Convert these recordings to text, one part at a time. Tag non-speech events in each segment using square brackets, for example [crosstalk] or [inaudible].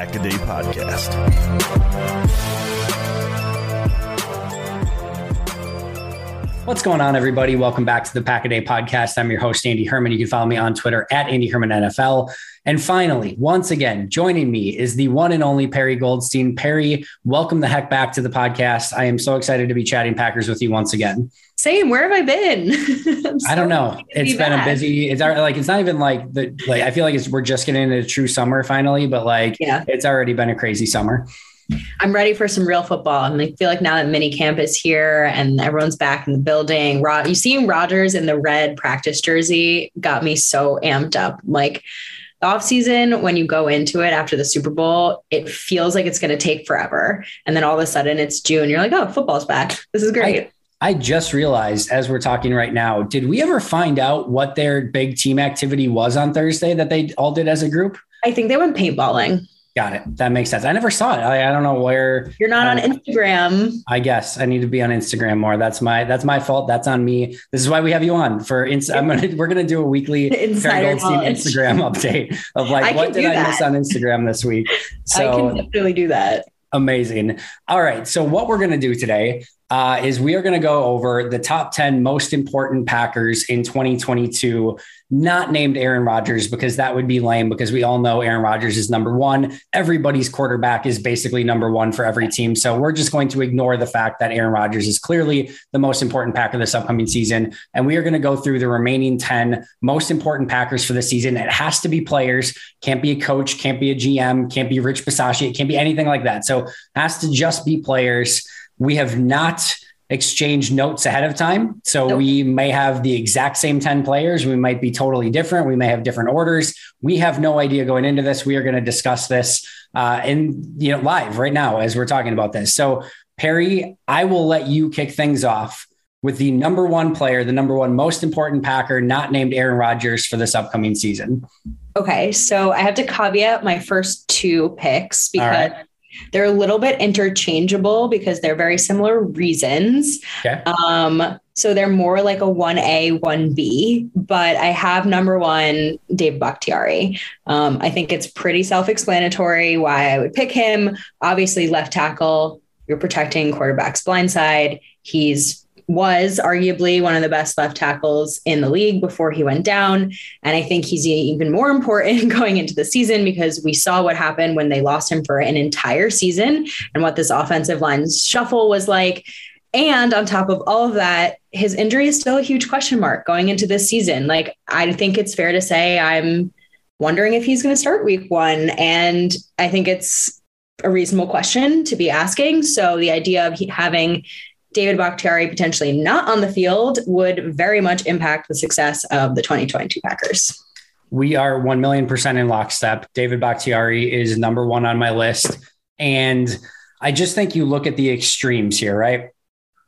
This is the Pack a Day Podcast. What's going on, everybody? Welcome back to the Pack a Day Podcast. I'm your host, Andy Herman. You can follow me on Twitter at Andy Herman NFL. And finally, once again, joining me is the one and only Perry Goldstein. Perry, welcome the heck back to the podcast. I am so excited to be chatting Packers with you once again. Same. Where have I been? [laughs] so I don't know. It's be been back. a busy. It's like it's not even like the like. I feel like it's we're just getting into true summer finally, but like yeah, it's already been a crazy summer. I'm ready for some real football. And I feel like now that mini camp is here and everyone's back in the building, you seeing Rodgers in the red practice jersey got me so amped up. Like off season, when you go into it after the Super Bowl, it feels like it's going to take forever. And then all of a sudden it's June. You're like, oh, football's back. This is great. I, I just realized as we're talking right now, did we ever find out what their big team activity was on Thursday that they all did as a group? I think they went paintballing. Got it. That makes sense. I never saw it. I, I don't know where you're not uh, on Instagram. I guess I need to be on Instagram more. That's my that's my fault. That's on me. This is why we have you on for. Inst- I'm gonna we're gonna do a weekly [laughs] Insider Instagram [laughs] update of like what did I miss on Instagram this week. So [laughs] I can definitely do that. Amazing. All right. So what we're gonna do today uh, is we are going to go over the top 10 most important Packers in 2022, not named Aaron Rodgers, because that would be lame because we all know Aaron Rodgers is number one. Everybody's quarterback is basically number one for every team. So we're just going to ignore the fact that Aaron Rodgers is clearly the most important Packer this upcoming season. And we are going to go through the remaining 10 most important Packers for the season. It has to be players, can't be a coach, can't be a GM, can't be Rich Bisaccia, it can't be anything like that. So has to just be players. We have not exchanged notes ahead of time. So nope. we may have the exact same 10 players. We might be totally different. We may have different orders. We have no idea going into this. We are going to discuss this uh, in, you know, live right now as we're talking about this. So Perry, I will let you kick things off with the number one player, the number one most important Packer, not named Aaron Rodgers for this upcoming season. Okay. So I have to caveat my first two picks because they're a little bit interchangeable because they're very similar reasons. Okay. Um, so they're more like a 1A, 1B, but I have number one, Dave Bakhtiari. Um, I think it's pretty self explanatory why I would pick him. Obviously, left tackle, you're protecting quarterback's blind side. He's was arguably one of the best left tackles in the league before he went down. And I think he's even more important [laughs] going into the season because we saw what happened when they lost him for an entire season and what this offensive line shuffle was like. And on top of all of that, his injury is still a huge question mark going into this season. Like, I think it's fair to say I'm wondering if he's going to start week one. And I think it's a reasonable question to be asking. So the idea of having David Bakhtiari potentially not on the field would very much impact the success of the 2022 Packers. We are 1 million percent in lockstep. David Bakhtiari is number one on my list. And I just think you look at the extremes here, right?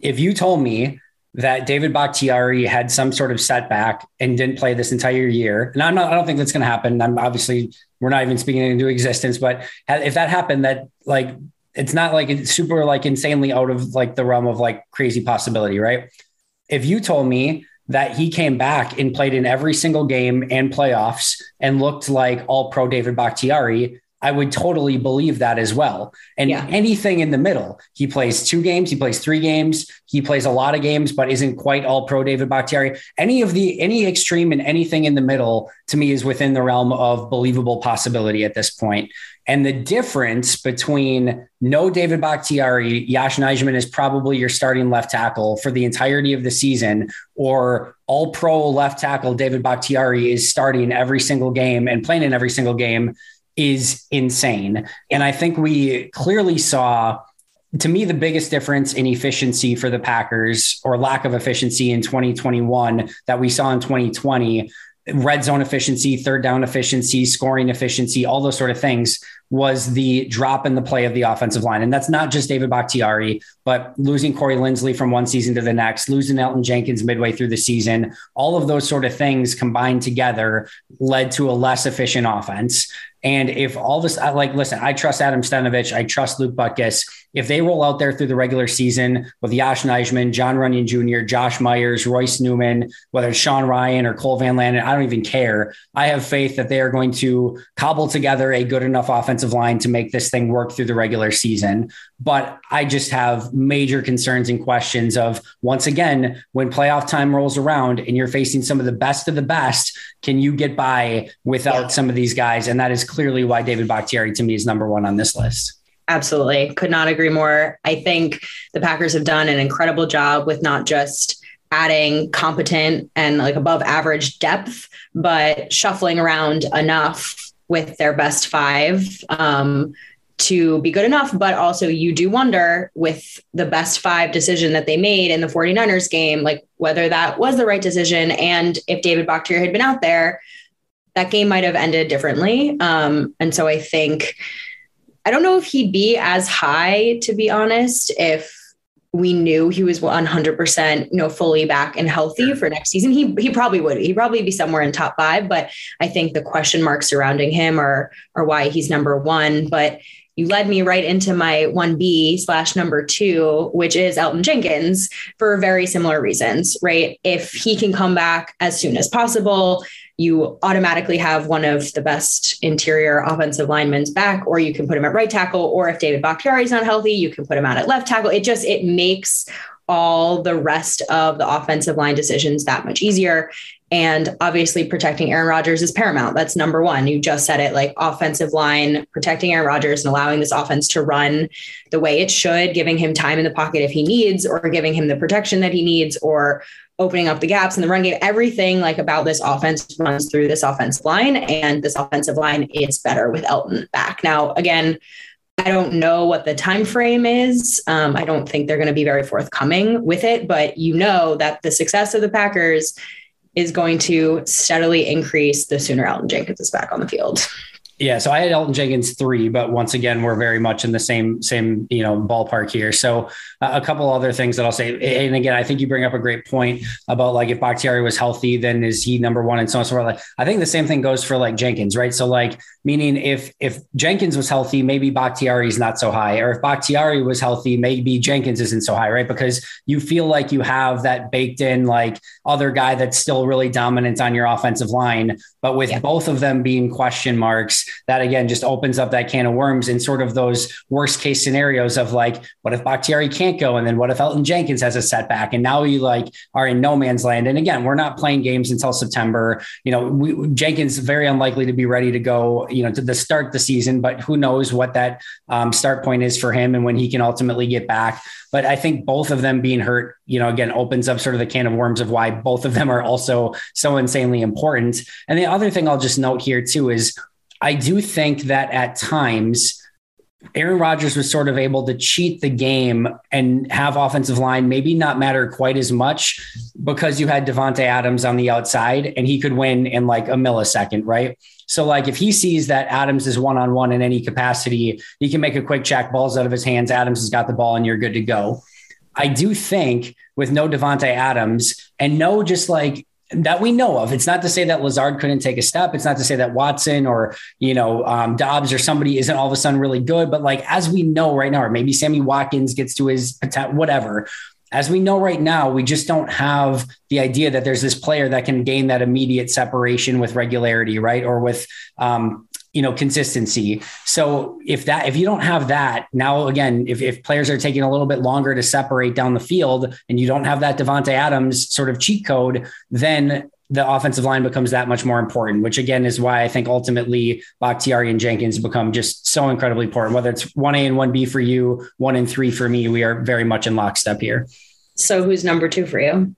If you told me that David Bakhtiari had some sort of setback and didn't play this entire year, and I'm not, I don't think that's going to happen. I'm obviously, we're not even speaking into existence, but if that happened, that like it's not like it's super like insanely out of like the realm of like crazy possibility, right? If you told me that he came back and played in every single game and playoffs and looked like all pro David Bakhtiari, I would totally believe that as well. And yeah. anything in the middle, he plays two games, he plays three games, he plays a lot of games, but isn't quite all pro David Bakhtiari. Any of the any extreme and anything in the middle to me is within the realm of believable possibility at this point. And the difference between no David Bakhtiari, Yosh Nijman is probably your starting left tackle for the entirety of the season, or all pro left tackle David Bakhtiari is starting every single game and playing in every single game is insane. And I think we clearly saw, to me, the biggest difference in efficiency for the Packers or lack of efficiency in 2021 that we saw in 2020 red zone efficiency, third down efficiency, scoring efficiency, all those sort of things was the drop in the play of the offensive line. And that's not just David Bakhtiari, but losing Corey Linsley from one season to the next, losing Elgton Jenkins midway through the season, all of those sort of things combined together led to a less efficient offense. And if all this, like, listen, I trust Adam Stenavich, I trust Luke Butkus. If they roll out there through the regular season with Yosh Nijman, Jon Runyan Jr., Josh Myers, Royce Newman, whether it's Sean Rhyan or Cole Van Lanen, I don't even care. I have faith that they are going to cobble together a good enough offensive line to make this thing work through the regular season. But I just have major concerns and questions of once again, when playoff time rolls around and you're facing some of the best of the best, can you get by without yeah. some of these guys? And that is clearly why David Bakhtiari to me is number one on this list. Absolutely. Could not agree more. I think the Packers have done an incredible job with not just adding competent and like above average depth, but shuffling around enough with their best five um, to be good enough. But also, you do wonder with the best five decision that they made in the 49ers game, like whether that was the right decision. And if David Bakhtiari had been out there, that game might have ended differently. Um, and so I think, I don't know if he'd be as high, to be honest, if we knew he was 100% you know fully back and healthy for next season. He he probably would. He probably be somewhere in top 5 but i think the question marks surrounding him are are why he's number 1 but you led me right into my 1B slash number two, which is Elgton Jenkins for very similar reasons, right? If he can come back as soon as possible, you automatically have one of the best interior offensive linemen's back, or you can put him at right tackle. Or if David Bakhtiari is not healthy, you can put him out at left tackle. It just, it makes all the rest of the offensive line decisions that much easier. And obviously, protecting Aaron Rodgers is paramount. That's number one. You just said it like offensive line, protecting Aaron Rodgers and allowing this offense to run the way it should, giving him time in the pocket if he needs, or giving him the protection that he needs, or opening up the gaps in the run game. Everything like about this offense runs through this offensive line, and this offensive line is better with Elgton back. Now, again, I don't know what the time frame is. Um, I don't think they're going to be very forthcoming with it, but you know that the success of the Packers is going to steadily increase the sooner Elgton Jenkins is back on the field. Yeah, so I had Elgton Jenkins three, but once again, we're very much in the same same you know ballpark here. So uh, a couple other things that I'll say, and again, I think you bring up a great point about like if Bakhtiari was healthy, then is he number one and so on and so forth. Like I think the same thing goes for like Jenkins, right? So like meaning if if Jenkins was healthy, maybe Bakhtiari is not so high, or if Bakhtiari was healthy, maybe Jenkins isn't so high, right? Because you feel like you have that baked in like other guy that's still really dominant on your offensive line, but with yeah. both of them being question marks that again just opens up that can of worms in sort of those worst case scenarios of like, what if Bakhtiari can't go? And then what if Elgton Jenkins has a setback? And now you like are in no man's land. And again, we're not playing games until September. You know, we, Jenkins very unlikely to be ready to go, you know, to the start the season, but who knows what that um, start point is for him and when he can ultimately get back. But I think both of them being hurt, you know, again, opens up sort of the can of worms of why both of them are also so insanely important. And the other thing I'll just note here too is I do think that at times, Aaron Rodgers was sort of able to cheat the game and have offensive line maybe not matter quite as much because you had Davante Adams on the outside and he could win in like a millisecond, right? So like if he sees that Adams is one on one in any capacity, he can make a quick check, balls out of his hands. Adams has got the ball and you're good to go. I do think with no Davante Adams and no just like that we know of. It's not to say that Lazard couldn't take a step. It's not to say that Watson or you know um, Doubs or somebody isn't all of a sudden really good. But like as we know right now, or maybe Sammy Watkins gets to his whatever. as we know right now, we just don't have the idea that there's this player that can gain that immediate separation with regularity, right? Or with, um, you know, consistency. So if that, if you don't have that now, again, if, if players are taking a little bit longer to separate down the field and you don't have that Davante Adams sort of cheat code, then the offensive line becomes that much more important, which again is why I think ultimately Bakhtiari and Jenkins become just so incredibly important. Whether it's 1A and 1B for you, one and three for me, we are very much in lockstep here. So who's number two for you?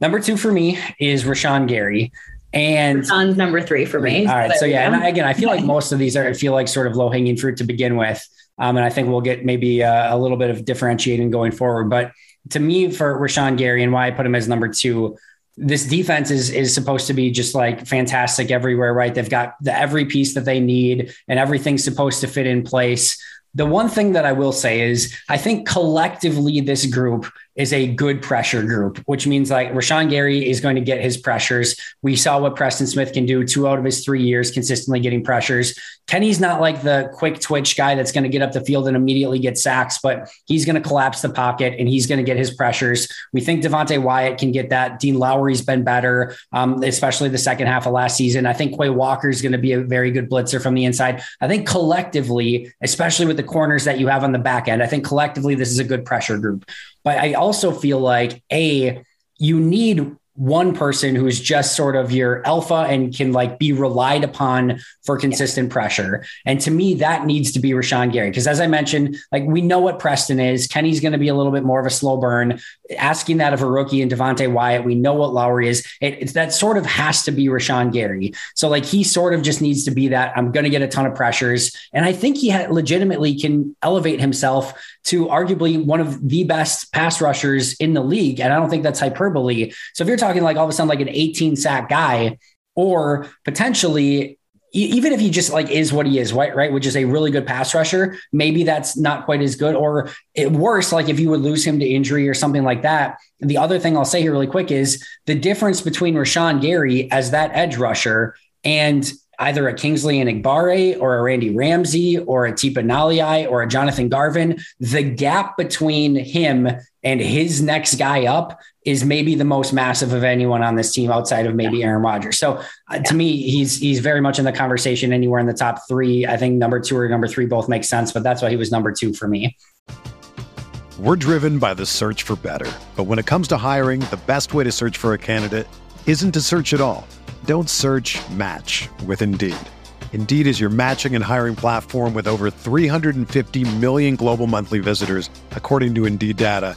Number two for me is Rashan Gary. And Rashan's number three for me. All right. So yeah, and again, I feel like [laughs] most of these are I feel like sort of low hanging fruit to begin with. Um, and I think we'll get maybe a, a little bit of differentiating going forward. But to me, for Rashan Gary and why I put him as number two, this defense is is supposed to be just like fantastic everywhere, right? They've got the, every piece that they need, and everything's supposed to fit in place. The one thing that I will say is, I think collectively this group is a good pressure group, which means like Rashan Gary is going to get his pressures. We saw what Preston Smith can do two out of his three years consistently getting pressures. Kenny's not like the quick twitch guy that's going to get up the field and immediately get sacks, but he's going to collapse the pocket and he's going to get his pressures. We think Devonte Wyatt can get that. Dean Lowry's been better, um, especially the second half of last season. I think Quay Walker is going to be a very good blitzer from the inside. I think collectively, especially with the corners that you have on the back end, I think collectively this is a good pressure group. But I also feel like a you need one person who's just sort of your alpha and can like be relied upon for consistent yeah. pressure. And to me, that needs to be Rashan Gary. Because as I mentioned, like we know what Preston is. Kenny's going to be a little bit more of a slow burn. Asking that of a rookie and Devonte Wyatt, we know what Lowry is. It, that sort of has to be Rashan Gary. So like he sort of just needs to be that. I'm going to get a ton of pressures, and I think he legitimately can elevate himself to arguably one of the best pass rushers in the league. And I don't think that's hyperbole. So if you're talking like all of a sudden like an 18 sack guy, or potentially even if he just like is what he is, right, right, which is a really good pass rusher, maybe that's not quite as good. Or it, worse, like if you would lose him to injury or something like that. The other thing I'll say here really quick is the difference between Rashan Gary as that edge rusher and either a Kingsley Enagbare or a Randy Ramsey or a Tipa Galeai or a Jonathan Garvin, the gap between him and his next guy up is maybe the most massive of anyone on this team outside of maybe Aaron Rodgers. So uh, to me, he's he's very much in the conversation anywhere in the top three. I think number two or number three both make sense, but that's why he was number two for me. We're driven by the search for better, but when it comes to hiring, the best way to search for a candidate isn't to search at all. Don't search. Match with Indeed. Indeed is your matching and hiring platform with over 350 million global monthly visitors, according to Indeed data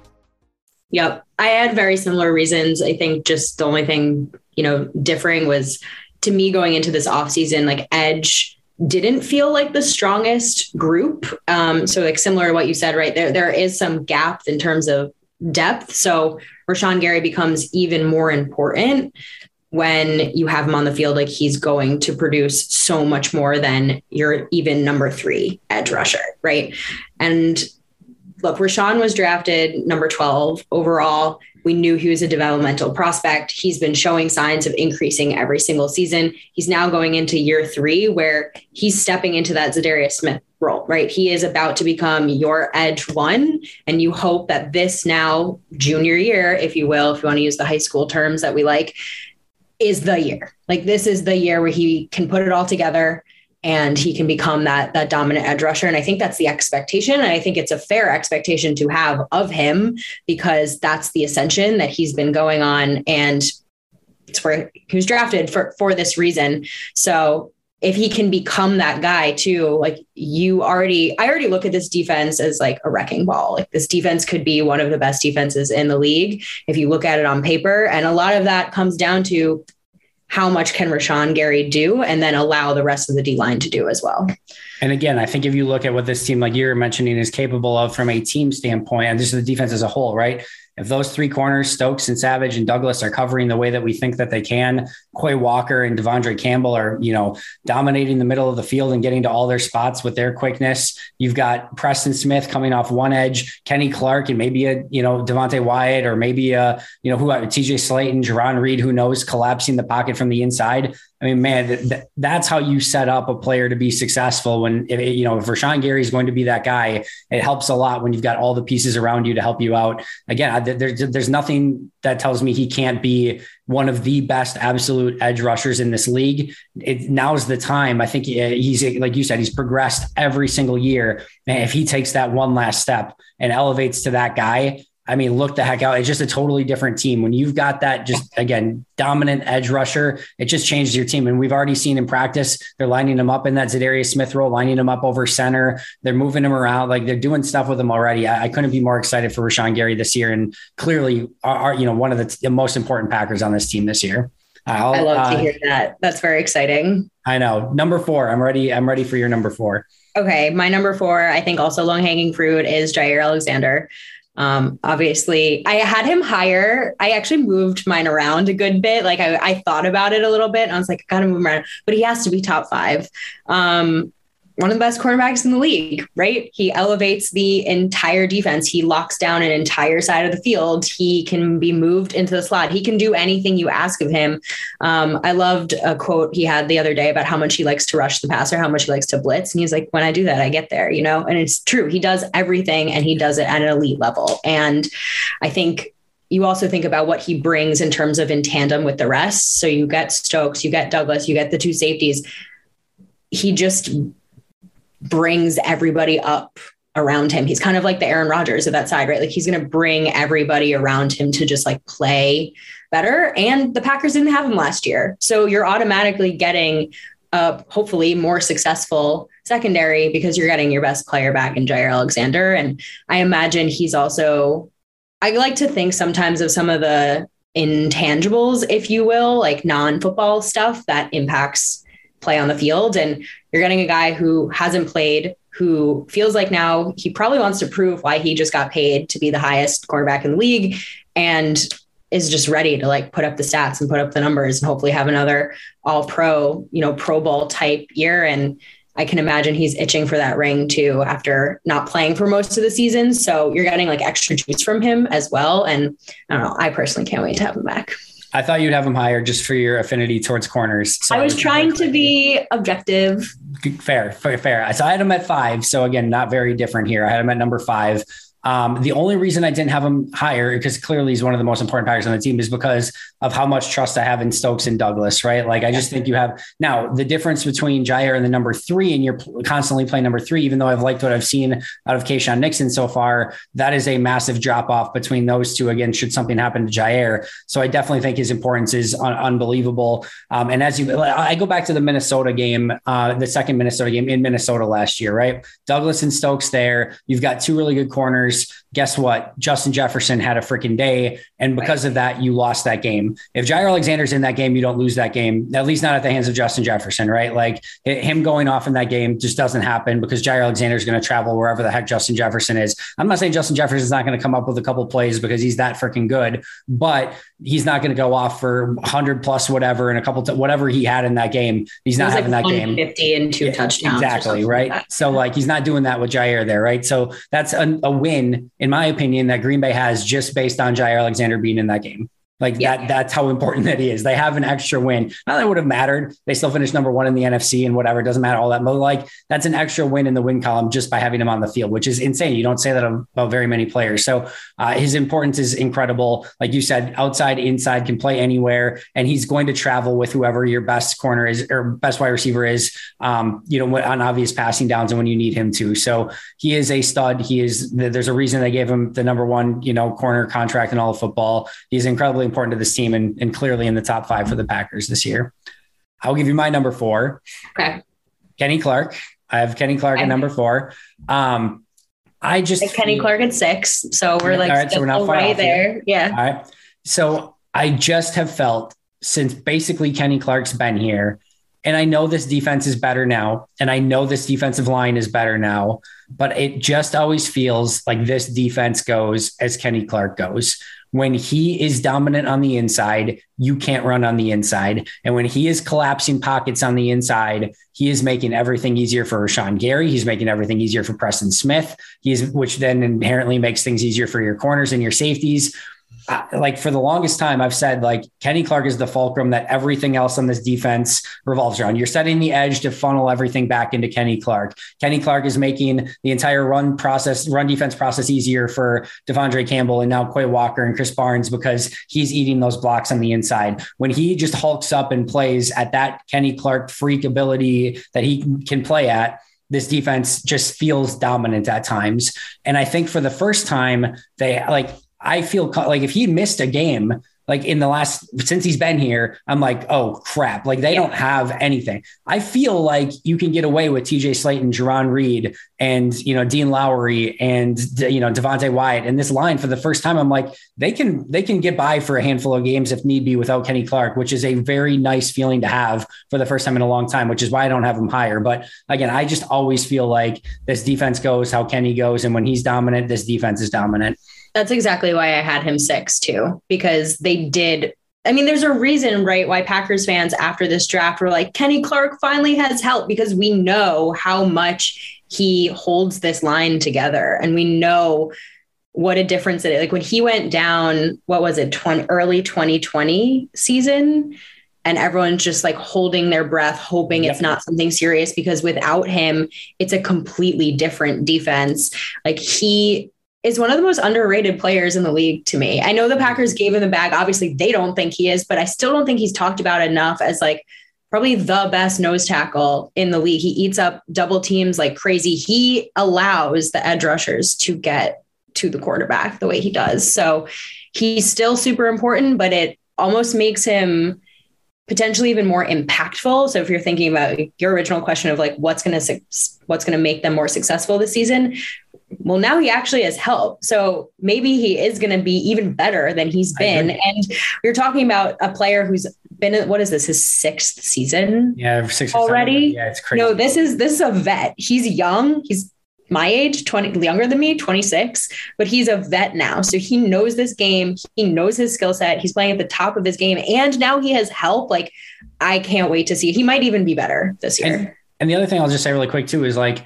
Yep. I had very similar reasons. I think just the only thing, you know, differing was to me going into this offseason, like Edge didn't feel like the strongest group. Um, so like similar to what you said, right? There there is some gap in terms of depth. So Rashan Gary becomes even more important when you have him on the field. Like he's going to produce so much more than your even number three edge rusher, right? And look, Rashan was drafted number 12 overall. We knew he was a developmental prospect. He's been showing signs of increasing every single season. He's now going into year three where he's stepping into that Za'Darius Smith role, right? He is about to become your edge one. And you hope that this now junior year, if you will, if you want to use the high school terms that we like, is the year. Like this is the year where he can put it all together and he can become that that dominant edge rusher. And i think that's the expectation. And i think it's a fair expectation to have of him because that's the ascension that he's been going on. And it's where he was drafted for for this reason. So if he can become that guy too like you already i already look at this defense as like a wrecking ball. Like this defense could be one of the best defenses in the league if you look at it on paper. And a lot of that comes down to how much can Rashan Gary do and then allow the rest of the D line to do as well. And again, I think if you look at what this team, like you're mentioning, is capable of from a team standpoint, and this is the defense as a whole, right? If those three corners, Stokes and Savage and Douglas, are covering the way that we think that they can, Quay Walker and De'Vondre Campbell are, you know, dominating the middle of the field and getting to all their spots with their quickness. You've got Preston Smith coming off one edge, Kenny Clark, and maybe a, you know, Devonte Wyatt or maybe a, you know, who uh, TJ Slaton, Jarran Reed, who knows, collapsing the pocket from the inside. I mean, man, th- that's how you set up a player to be successful. When if, eh, you know if Rashan Gary is going to be that guy, it helps a lot when you've got all the pieces around you to help you out. Again, there's there's nothing that tells me he can't be one of the best absolute edge rushers in this league. It, now's the time. I think eh, he's like you said, he's progressed every single year. And if he takes that one last step and elevates to that guy, I mean, look the heck out. It's just a totally different team. When you've got that just again, dominant edge rusher, it just changes your team. And we've already seen in practice, they're lining them up in that Za'Darius Smith role, lining them up over center. They're moving him around. Like they're doing stuff with him already. I, I couldn't be more excited for Rashan Gary this year. And clearly are, are you know, one of the, the, most important Packers on this team this year. I'll, i love uh, to hear that. That's very exciting. I know. Number four. I'm ready. I'm ready for your number four. Okay. My number four, I think also long hanging fruit is Jaire Alexander. Um, obviously, I had him higher. I actually moved mine around a good bit. Like I, I thought about it a little bit, I was like, I gotta move him around. But he has to be top five. Um, one of the best cornerbacks in the league, right? He elevates the entire defense. He locks down an entire side of the field. He can be moved into the slot. He can do anything you ask of him. Um, I loved a quote he had the other day about how much he likes to rush the passer, how much he likes to blitz. And he's like, when I do that, I get there, you know? And it's true. He does everything and he does it at an elite level. And I think you also think about what he brings in terms of in tandem with the rest. So you get Stokes, you get Douglas, you get the two safeties. He just brings everybody up around him. He's kind of like the Aaron Rodgers of that side, right? Like he's going to bring everybody around him to just like play better. And the Packers didn't have him last year. So you're automatically getting a hopefully more successful secondary because you're getting your best player back in Jaire Alexander. And I imagine he's also, I like to think sometimes of some of the intangibles, if you will, like non football stuff that impacts play on the field. And you're getting a guy who hasn't played, who feels like now he probably wants to prove why he just got paid to be the highest quarterback in the league and is just ready to like put up the stats and put up the numbers and hopefully have another all pro, you know, pro bowl type year. And I can imagine he's itching for that ring too after not playing for most of the season. So you're getting like extra juice from him as well. And I don't know, I personally can't wait to have him back. I thought you'd have him higher just for your affinity towards corners. So I was trying to be objective. Fair, fair, fair. So I had him at five. So again, not very different here. I had him at number five. Um, the only reason I didn't have him higher, because clearly he's one of the most important players on the team, is because of how much trust I have in Stokes and Douglas, right? Like, I just think you have now the difference between Jaire and the number three, and you're constantly playing number three, even though I've liked what I've seen out of Keisean Nixon so far, that is a massive drop off between those two. Again, should something happen to Jaire. So I definitely think his importance is un- unbelievable. Um, and as you, I go back to the Minnesota game, uh, the second Minnesota game in Minnesota last year, right? Douglas and Stokes there. You've got two really good corners years guess what? Justin Jefferson had a freaking day. And because right. of that, you lost that game. If Jaire Alexander's in that game, you don't lose that game, at least not at the hands of Justin Jefferson, right? Like him going off in that game just doesn't happen because Jaire Alexander is going to travel wherever the heck Justin Jefferson is. I'm not saying Justin Jefferson is not going to come up with a couple plays because he's that freaking good, but he's not going to go off for 100 plus whatever and a couple, t- whatever he had in that game. He's not having like that game. 50 and two touchdowns. Exactly. Right. Like so like he's not doing that with Jaire there. Right. So that's a, a win, in my opinion, that Green Bay has just based on Jaire Alexander being in that game. Like yeah. that, that's how important [laughs] that he is. They have an extra win. Not that it would have mattered. They still finished number one in the NFC and whatever. It doesn't matter all that. But like that's an extra win in the win column just by having him on the field, which is insane. You don't say that about very many players. So uh, his importance is incredible. Like you said, outside, inside, can play anywhere, and he's going to travel with whoever your best corner is or best wide receiver is. Um, you know, on obvious passing downs and when you need him to. So he is a stud. He is. There's a reason they gave him the number one, you know, corner contract in all of football. He's incredibly important to this team and, and clearly in the top five for the Packers this year. I'll give you my number four. Okay. Kenny Clark. I have Kenny Clark okay. at number four. Um, I just Kenny Clark at six. So we're like all right, so we're not right there. Yeah. All right. So I just have felt since basically Kenny Clark's been here, and I know this defense is better now, and I know this defensive line is better now, but it just always feels like this defense goes as Kenny Clark goes when he is dominant on the inside, you can't run on the inside. And when he is collapsing pockets on the inside, he is making everything easier for Rashan Gary. He's making everything easier for Preston Smith. He's which then inherently makes things easier for your corners and your safeties like for the longest time, I've said like Kenny Clark is the fulcrum that everything else on this defense revolves around. You're setting the edge to funnel everything back into Kenny Clark. Kenny Clark is making the entire run process, run defense process easier for De'Vondre Campbell and now Quay Walker and Chris Barnes because he's eating those blocks on the inside. When he just hulks up and plays at that Kenny Clark freak ability that he can play at, this defense just feels dominant at times. And I think for the first time, they like I feel like if he missed a game, like in the last since he's been here, I'm like, oh crap! Like they yeah. don't have anything. I feel like you can get away with T.J. Slaton, Jarran Reed, and you know Dean Lowry, and you know Devonte Wyatt and this line for the first time. I'm like, they can they can get by for a handful of games if need be without Kenny Clark, which is a very nice feeling to have for the first time in a long time. Which is why I don't have him higher. But again, I just always feel like this defense goes how Kenny goes, and when he's dominant, this defense is dominant. That's exactly why I had him six too, because they did. I mean, there's a reason, right, why Packers fans after this draft were like, Kenny Clark finally has help because we know how much he holds this line together and we know what a difference it is. Like when he went down, what was it, 20, early 2020 season? and everyone's just like holding their breath, hoping yep. it's not something serious because without him, it's a completely different defense. Like he is one of the most underrated players in the league to me. I know the mm-hmm. Packers gave him the bag. Obviously, they don't think he is, but I still don't think he's talked about enough as like probably the best nose tackle in the league. He eats up double teams like crazy. He allows the edge rushers to get to the quarterback the way he does. So he's still super important, but it almost makes him potentially even more impactful. So if you're thinking about your original question of like what's going to what's going to make them more successful this season, well, now he actually has help. So maybe he is going to be even better than he's been. And are talking about a player who's been, what is this, his sixth season? Yeah, six already. Yeah, it's crazy. No, this is, this is a vet. He's young. He's my age, 20, younger than me, 26, but he's a vet now. So he knows this game. He knows his skill set. He's playing at the top of his game. And now he has help. Like, I can't wait to see. He might even be better this year. And, and the other thing I'll just say really quick too is like,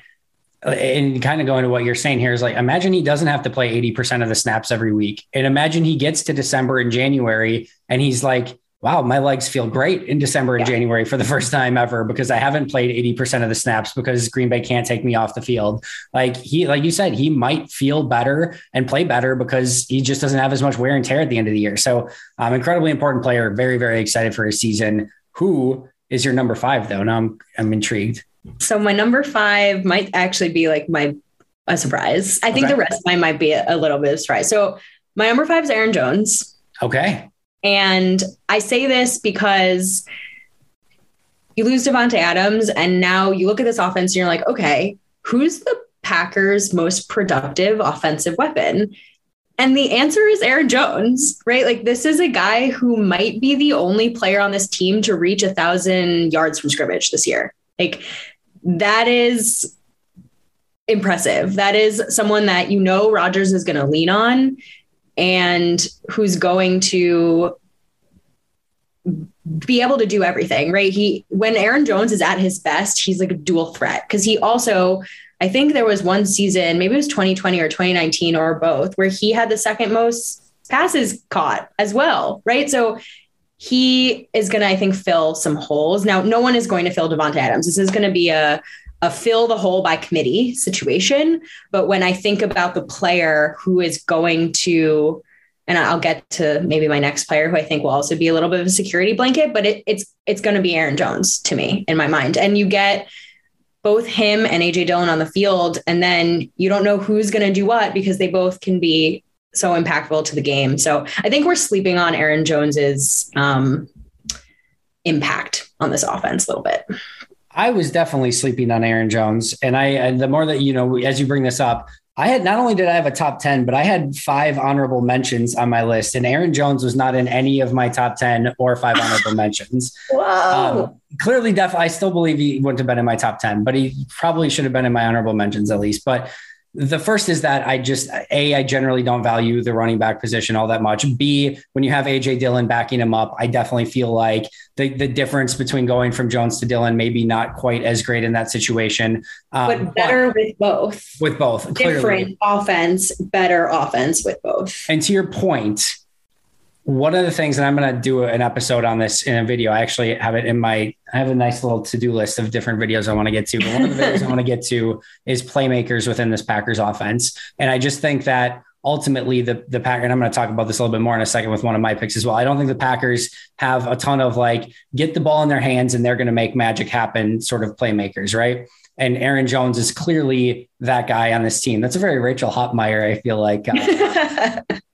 and kind of going to what you're saying here is like imagine he doesn't have to play 80% of the snaps every week. And imagine he gets to december and january and he's like wow my legs feel great in december and yeah. january for the first time ever because i haven't played 80% of the snaps because green bay can't take me off the field. Like he like you said he might feel better and play better because he just doesn't have as much wear and tear at the end of the year. So um, incredibly important player. Very very excited for his season. Who is your number five though? Now i'm, I'm intrigued so my number five might actually be like my a surprise. I think okay. the rest of mine might be a, a little bit of surprise. So my number five is Aaron Jones. Okay. And I say this because you lose Davante Adams, and now you look at this offense and you're like, okay, who's the Packers' most productive offensive weapon? And the answer is Aaron Jones, right? Like this is a guy who might be the only player on this team to reach a thousand yards from scrimmage this year. Like that is impressive. That is someone that you know Rodgers is going to lean on and who's going to be able to do everything, right? He when Aaron Jones is at his best, he's like a dual threat because he also I think there was one season, maybe it was 2020 or 2019 or both, where he had the second most passes caught as well, right? So he is going to, I think, fill some holes. Now, no one is going to fill Davante Adams. This is going to be a a fill the hole by committee situation. But when I think about the player who is going to, and I'll get to maybe my next player who I think will also be a little bit of a security blanket, but it, it's it's going to be Aaron Jones to me in my mind. And you get both him and AJ Dillon on the field, and then you don't know who's going to do what because they both can be so impactful to the game. So I think we're sleeping on Aaron Jones's um, impact on this offense a little bit. I was definitely sleeping on Aaron Jones, and I and the more that you know, as you bring this up, I had not only did I have a top 10, but I had five honorable mentions on my list, and Aaron Jones was not in any of my top 10 or five honorable [laughs] mentions. Wow. Um, clearly, def- I still believe he wouldn't have been in my top 10, but he probably should have been in my honorable mentions at least. But the first is that I just a I generally don't value the running back position all that much. B when you have AJ Dillon backing him up, I definitely feel like the the difference between going from Jones to Dillon maybe not quite as great in that situation. Um, but better but with both. With both, different clearly. offense, better offense with both. And to your point, one of the things, and I'm going to do an episode on this in a video. I actually have it in my, I have a nice little to do list of different videos I want to get to. But one of the videos I want to get to is playmakers within this Packers offense. And I just think that ultimately the the Packer, and I'm going to talk about this a little bit more in a second with one of my picks as well. I don't think the Packers have a ton of like get the ball in their hands and they're going to make magic happen sort of playmakers, right? And Aaron Jones is clearly that guy on this team. That's a very Rachel Hotmeyer, I feel like. Uh, [laughs]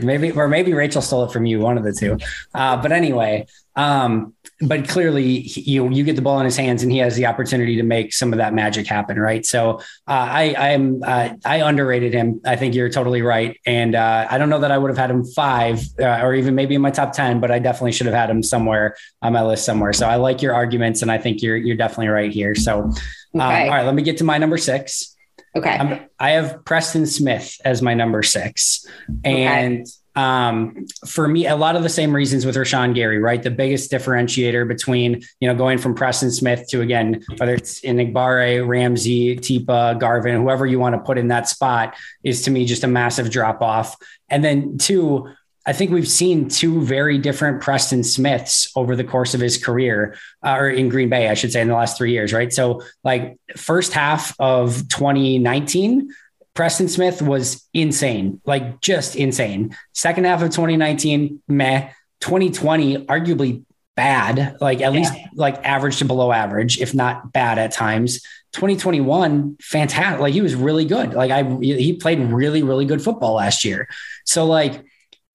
maybe or maybe Rachel stole it from you, one of the two. Uh, but anyway, um, but clearly you you get the ball in his hands and he has the opportunity to make some of that magic happen, right? So uh, I I'm uh, I underrated him. I think you're totally right, and uh, I don't know that I would have had him five uh, or even maybe in my top ten, but I definitely should have had him somewhere on my list somewhere. So I like your arguments, and I think you're you're definitely right here. So um, okay. all right, let me get to my number six. Okay. I'm, i have Preston Smith as my number six. And okay. um, for me, a lot of the same reasons with Rashan Gary, right? The biggest differentiator between, you know, going from Preston Smith to, again, whether it's Enagbare, Ramsey, Tipa, Garvin, whoever you want to put in that spot is to me just a massive drop off. And then two, I think we've seen two very different Preston Smiths over the course of his career, uh, or in Green Bay, I should say, in the last three years, right? So, like, first half of 2019, Preston Smith was insane, like just insane. Second half of 2019, meh. 2020, arguably bad, like at yeah. least like average to below average, if not bad at times. 2021, fantastic. Like he was really good. Like I, he played really, really good football last year. So like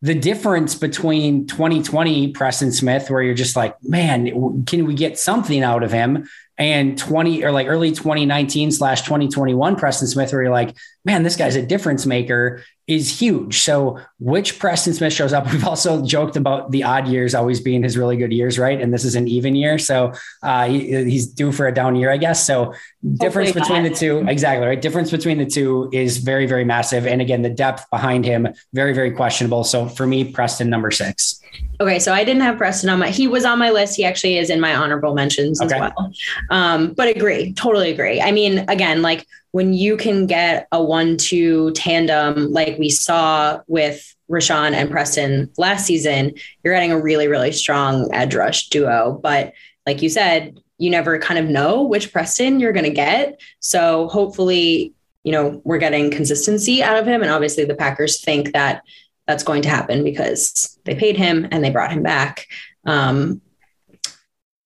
the difference between 2020 Preston Smith, where you're just like, man, can we get something out of him? And 20 or like early 2019 slash 2021 Preston Smith, where you're like, man, this guy's a difference maker is huge. So which Preston Smith shows up? [laughs] We've also joked about the odd years always being his really good years, right? And this is an even year. So uh, he, he's due for a down year, I guess. So difference Hopefully between not. the two, exactly right. Difference between the two is very, very massive. And again, the depth behind him, very, very questionable. So for me, Preston number six. Okay, so I didn't have Preston on my. He was on my list. He actually is in my honorable mentions okay. as well. Um, but agree, totally agree. I mean, again, like when you can get a one-two tandem like we saw with Rashan and Preston last season, you're getting a really, really strong edge rush duo. But like you said, you never kind of know which Preston you're going to get. So hopefully, you know, we're getting consistency out of him. And obviously, the Packers think that that's going to happen because they paid him and they brought him back. Um,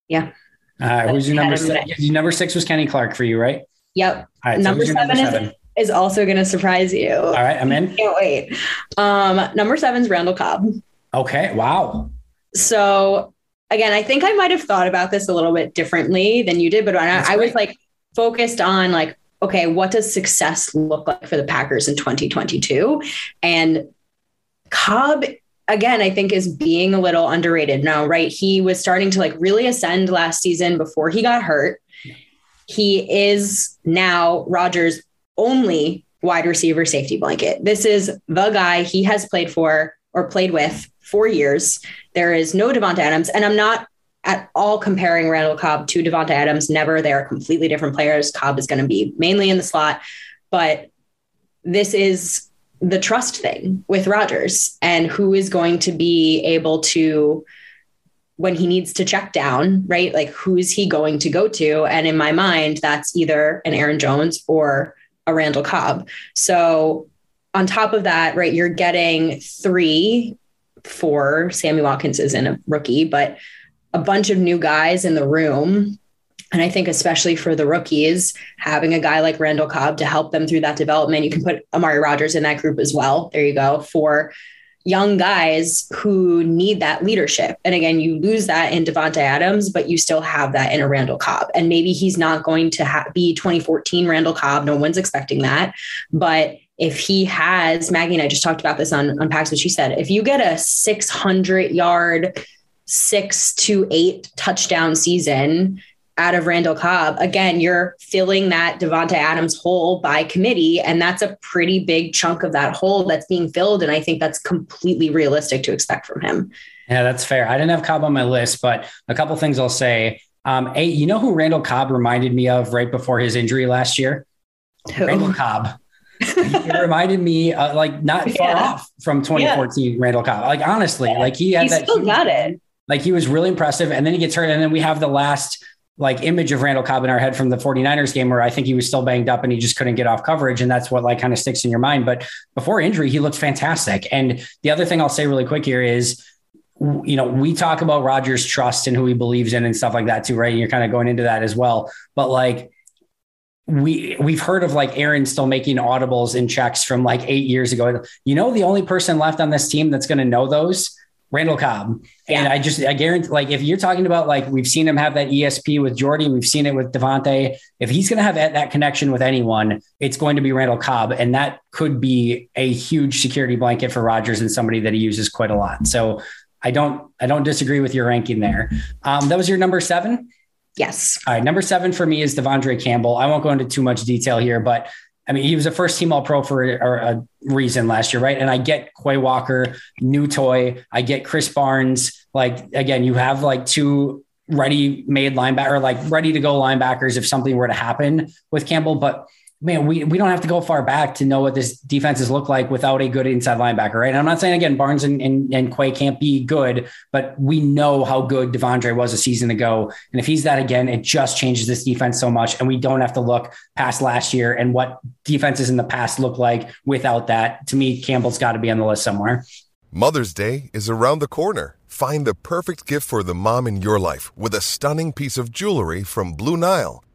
yeah. Uh, who's your number six? Your number six was Kenny Clark for you, right? Yep. Right, number, so seven number seven is is also going to surprise you. All right, I'm in. Can't wait. Um, number seven is Randall Cobb. Okay. Wow. So again, I think I might have thought about this a little bit differently than you did, but I, I was like focused on like okay, what does success look like for the Packers in 2022? And Cobb again, I think is being a little underrated now, right? He was starting to like really ascend last season before he got hurt. He is now Rodgers' only wide receiver safety blanket. This is the guy he has played for or played with for years. There is no Davante Adams, and I'm not at all comparing Randall Cobb to Davante Adams. Never. They are completely different players. Cobb is going to be mainly in the slot, but this is the trust thing with Rodgers and who is going to be able to when he needs to check down, right? Like who's he going to go to? And in my mind, that's either an Aaron Jones or a Randall Cobb. So on top of that, right, you're getting three, four. Sammy Watkins isn't a rookie, but a bunch of new guys in the room. And I think, especially for the rookies, having a guy like Randall Cobb to help them through that development, you can put Amari Rodgers in that group as well. There you go. For young guys who need that leadership. And again, you lose that in Davante Adams, but you still have that in a Randall Cobb. And maybe he's not going to ha- be 2014 Randall Cobb. No one's expecting that. But if he has, Maggie and I just talked about this on, on Packs, what she said, if you get a 600 yard, six to eight touchdown season, out of Randall Cobb, again, you're filling that Davante Adams hole by committee. And that's a pretty big chunk of that hole that's being filled. And I think that's completely realistic to expect from him. Yeah, that's fair. I didn't have Cobb on my list, but a couple things I'll say. Um, a, you know who Randall Cobb reminded me of right before his injury last year? Who? Randall Cobb. he [laughs] reminded me uh, like not far yeah. off from 2014 yeah. Randall Cobb. Like honestly, yeah. like he had he that. Still got it. Like he was really impressive, and then he gets hurt, and then we have the last like image of Randall Cobb in our head from the 49ers game where I think he was still banged up and he just couldn't get off coverage. And that's what like kind of sticks in your mind. But before injury, he looked fantastic. And the other thing I'll say really quick here is, you know, we talk about Rodgers' trust and who he believes in and stuff like that too, right? And you're kind of going into that as well. But like we we've heard of like Aaron still making audibles and checks from like eight years ago. You know, the only person left on this team that's going to know those Randall Cobb. Yeah. And I just, I guarantee, like, if you're talking about, like, we've seen him have that ESP with Jordy, we've seen it with Davante. If he's going to have that, that, connection with anyone, it's going to be Randall Cobb. And that could be a huge security blanket for Rodgers and somebody that he uses quite a lot. So I don't, I don't disagree with your ranking there. Um, that was your number seven. Yes. All right. Number seven for me is De'Vondre Campbell. I won't go into too much detail here, but I mean, he was a first team all pro for a reason last year, right? And I get Quay Walker, new toy. I get Krys Barnes. Like, again, you have like two ready made linebacker, like ready to go linebackers if something were to happen with Campbell. But man, we, we don't have to go far back to know what this defenses look like without a good inside linebacker, right? And I'm not saying again, Barnes and, and, and Quay can't be good, but we know how good De'Vondre was a season ago. And if he's that again, it just changes this defense so much. And we don't have to look past last year and what defenses in the past look like without that. To me, Campbell's got to be on the list somewhere. Mother's Day is around the corner. Find the perfect gift for the mom in your life with a stunning piece of jewelry from Blue Nile.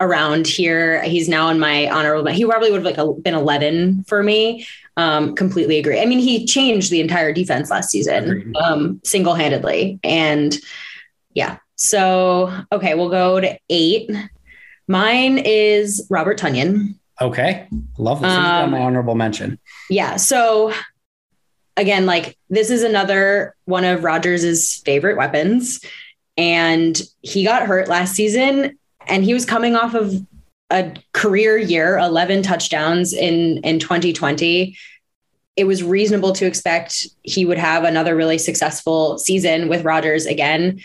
around here. He's now in my honorable. He probably would have like been 11 for me. Um, completely agree. I mean, he changed the entire defense last season um, single handedly. And yeah. So, okay, we'll go to eight. Mine is Robert Tonyan. Okay. Love this. Um, my honorable mention. Yeah. So, again, like this is another one of Rodgers's favorite weapons. And he got hurt last season and he was coming off of a career year, 11 touchdowns in in 2020. It was reasonable to expect he would have another really successful season with Rodgers again.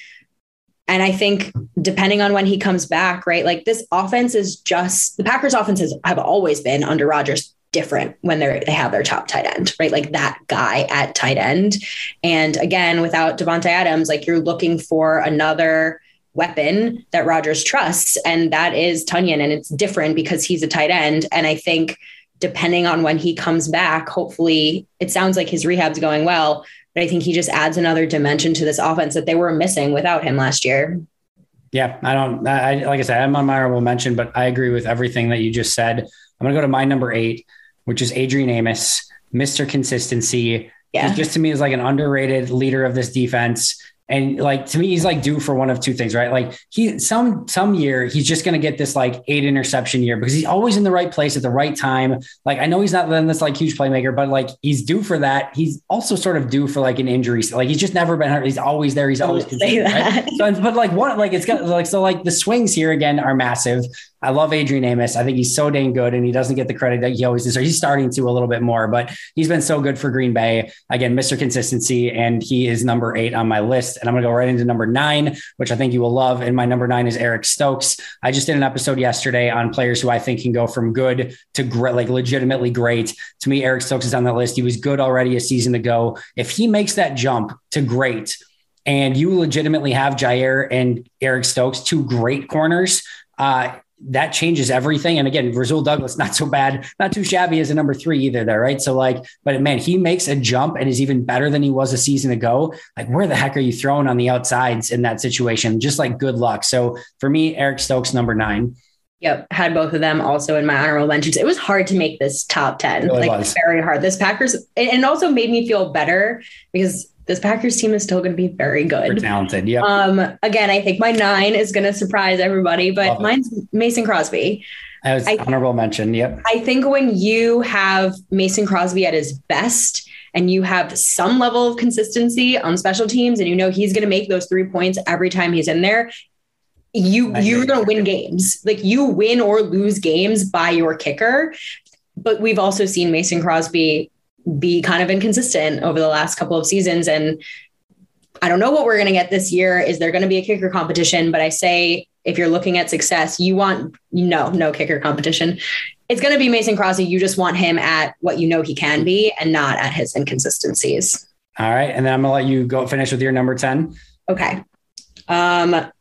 And I think depending on when he comes back, right? Like this offense is just the Packers offenses have always been under Rodgers different when they're they have their top tight end, right? Like that guy at tight end. And again, without Davante Adams, like you're looking for another weapon that Rodgers trusts, and that is Tonyan. And it's different because he's a tight end. And I think depending on when he comes back, hopefully it sounds like his rehab's going well, but I think he just adds another dimension to this offense that they were missing without him last year. Yeah, I don't, I, like I said, I'm on my honorable mention, but I agree with everything that you just said. I'm going to go to my number eight, which is Adrian Amos, Mr. Consistency. Yeah. He just to me is like an underrated leader of this defense. And like to me, he's like due for one of two things, right? Like he some some year he's just gonna get this like eight interception year because he's always in the right place at the right time. Like I know he's not then this like huge playmaker, but like he's due for that. He's also sort of due for like an injury. Like he's just never been hurt. He's always there. He's always consistent, right? so, but like what like it's got like so like the swings here again are massive. I love Adrian Amos. I think he's so dang good and he doesn't get the credit that he always deserves. He's starting to a little bit more, but he's been so good for Green Bay. Again, Mr. Consistency, and he is number eight on my list. And I'm going to go right into number nine, which I think you will love. And my number nine is Eric Stokes. I just did an episode yesterday on players who I think can go from good to great, like legitimately great. To me, Eric Stokes is on that list. He was good already a season ago. If he makes that jump to great, and you legitimately have Jaire and Eric Stokes, two great corners, uh, that changes everything. And again, Rasul Douglas, not so bad, not too shabby as a number three either there, right? So like, but man, he makes a jump and is even better than he was a season ago. Like, where the heck are you throwing on the outsides in that situation? Just like good luck. So for me, Eric Stokes, number nine. Yep, had both of them also in my honorable mentions. It was hard to make this top 10. Really like was. very hard. This Packers and also made me feel better because this Packers team is still going to be very good. Super talented. Yeah. Um, again, I think my nine is going to surprise everybody, but mine's Mason Crosby. As I, honorable mention. Yep. I think when you have Mason Crosby at his best and you have some level of consistency on special teams and you know he's going to make those three points every time he's in there, you you're going to win games. Like you win or lose games by your kicker. But we've also seen Mason Crosby be kind of inconsistent over the last couple of seasons. And I don't know what we're going to get this year. Is there going to be a kicker competition? But I say, if you're looking at success, you want no, no kicker competition. It's going to be Mason Crosby. You just want him at what you know he can be and not at his inconsistencies. All right. And then I'm going to let you go finish with your number 10. Okay. Um,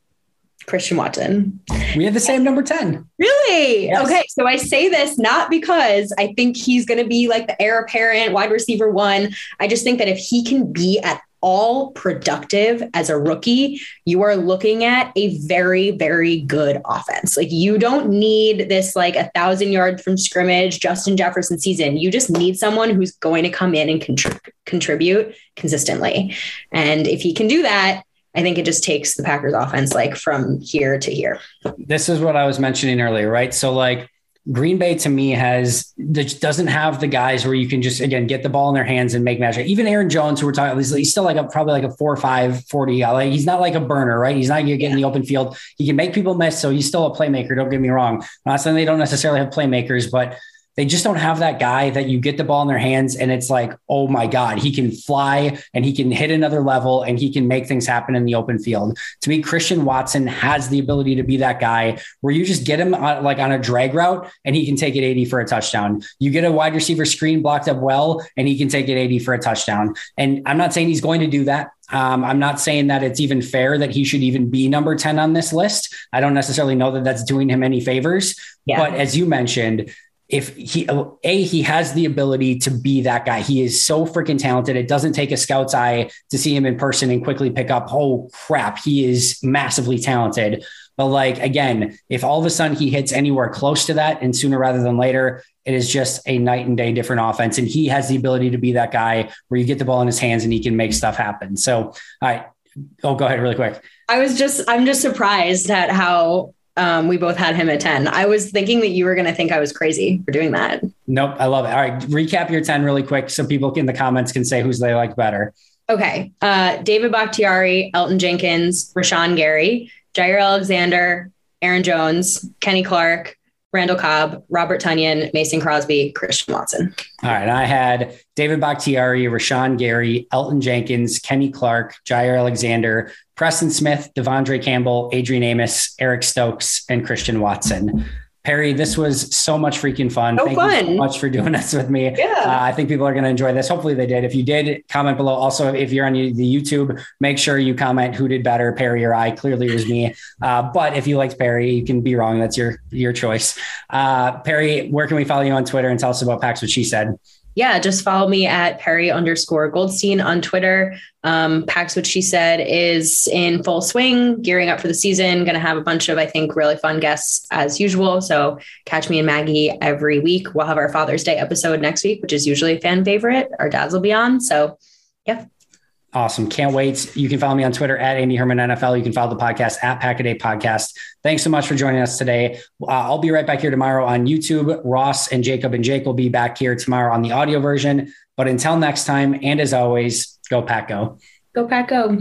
Christian Watson. We have the same number 10. Really? Yes. Okay. So I say this not because I think he's going to be like the heir apparent wide receiver one. I just think that if he can be at all productive as a rookie, you are looking at a very, very good offense. Like you don't need this like a thousand yards from scrimmage, Justin Jefferson season. You just need someone who's going to come in and contrib- contribute consistently. And if he can do that, I think it just takes the Packers offense like from here to here. This is what I was mentioning earlier, right? So like Green Bay to me has doesn't have the guys where you can just again get the ball in their hands and make magic. Even Aaron Jones, who we're talking, he's, he's still like a probably like a four or five 40. Like he's not like a burner, right? He's not gonna get yeah. in the open field. He can make people miss, so he's still a playmaker. Don't get me wrong. I'm not saying they don't necessarily have playmakers, but they just don't have that guy that you get the ball in their hands and it's like, oh my God, he can fly and he can hit another level and he can make things happen in the open field. To me, Christian Watson has the ability to be that guy where you just get him on, like on a drag route and he can take it 80 for a touchdown. You get a wide receiver screen blocked up well and he can take it 80 for a touchdown. And I'm not saying he's going to do that. Um, I'm not saying that it's even fair that he should even be number 10 on this list. I don't necessarily know that that's doing him any favors. Yeah. But as you mentioned, if he a he has the ability to be that guy. He is so freaking talented. It doesn't take a scout's eye to see him in person and quickly pick up. Oh crap. He is massively talented. But like again if all of a sudden he hits anywhere close to that and sooner rather than later it is just a night and day different offense. And he has the ability to be that guy where you get the ball in his hands and he can make stuff happen. So all right oh go ahead really quick. I was just I'm just surprised at how um, we both had him at 10. I was thinking that you were going to think I was crazy for doing that. Nope. I love it. All right. Recap your 10 really quick so people in the comments can say who's they like better. Okay. Uh, David Bakhtiari, Elgton Jenkins, Rashan Gary, Jaire Alexander, Aaron Jones, Kenny Clark, Randall Cobb, Robert Tonyan, Mason Crosby, Christian Watson. All right. I had David Bakhtiari, Rashan Gary, Elgton Jenkins, Kenny Clark, Jaire Alexander, Preston Smith, De'Vondre Campbell, Adrian Amos, Eric Stokes, and Christian Watson. Perry, this was so much freaking fun. So Thank fun. you so much for doing this with me. Yeah. Uh, I think people are going to enjoy this. Hopefully they did. If you did, comment below. Also, if you're on the YouTube, make sure you comment who did better, Perry or I. Clearly it was me. Uh, but if you liked Perry, you can be wrong. That's your your choice. Uh, Perry, where can we follow you on Twitter and tell us about Pax what she said? Yeah, just follow me at Perry underscore Goldstein on Twitter. Um, Pax, what she said, is in full swing, gearing up for the season. Going to have a bunch of, I think, really fun guests as usual. So catch me and Maggie every week. We'll have our Father's Day episode next week, which is usually a fan favorite. Our dads will be on. So, yeah. Awesome. Can't wait. You can follow me on Twitter at Andy Herman NFL. You can follow the podcast at Packaday Podcast. Thanks so much for joining us today. Uh, I'll be right back here tomorrow on YouTube. Ross and Jacob and Jake will be back here tomorrow on the audio version. But until next time, and as always, go Pack Go. Go.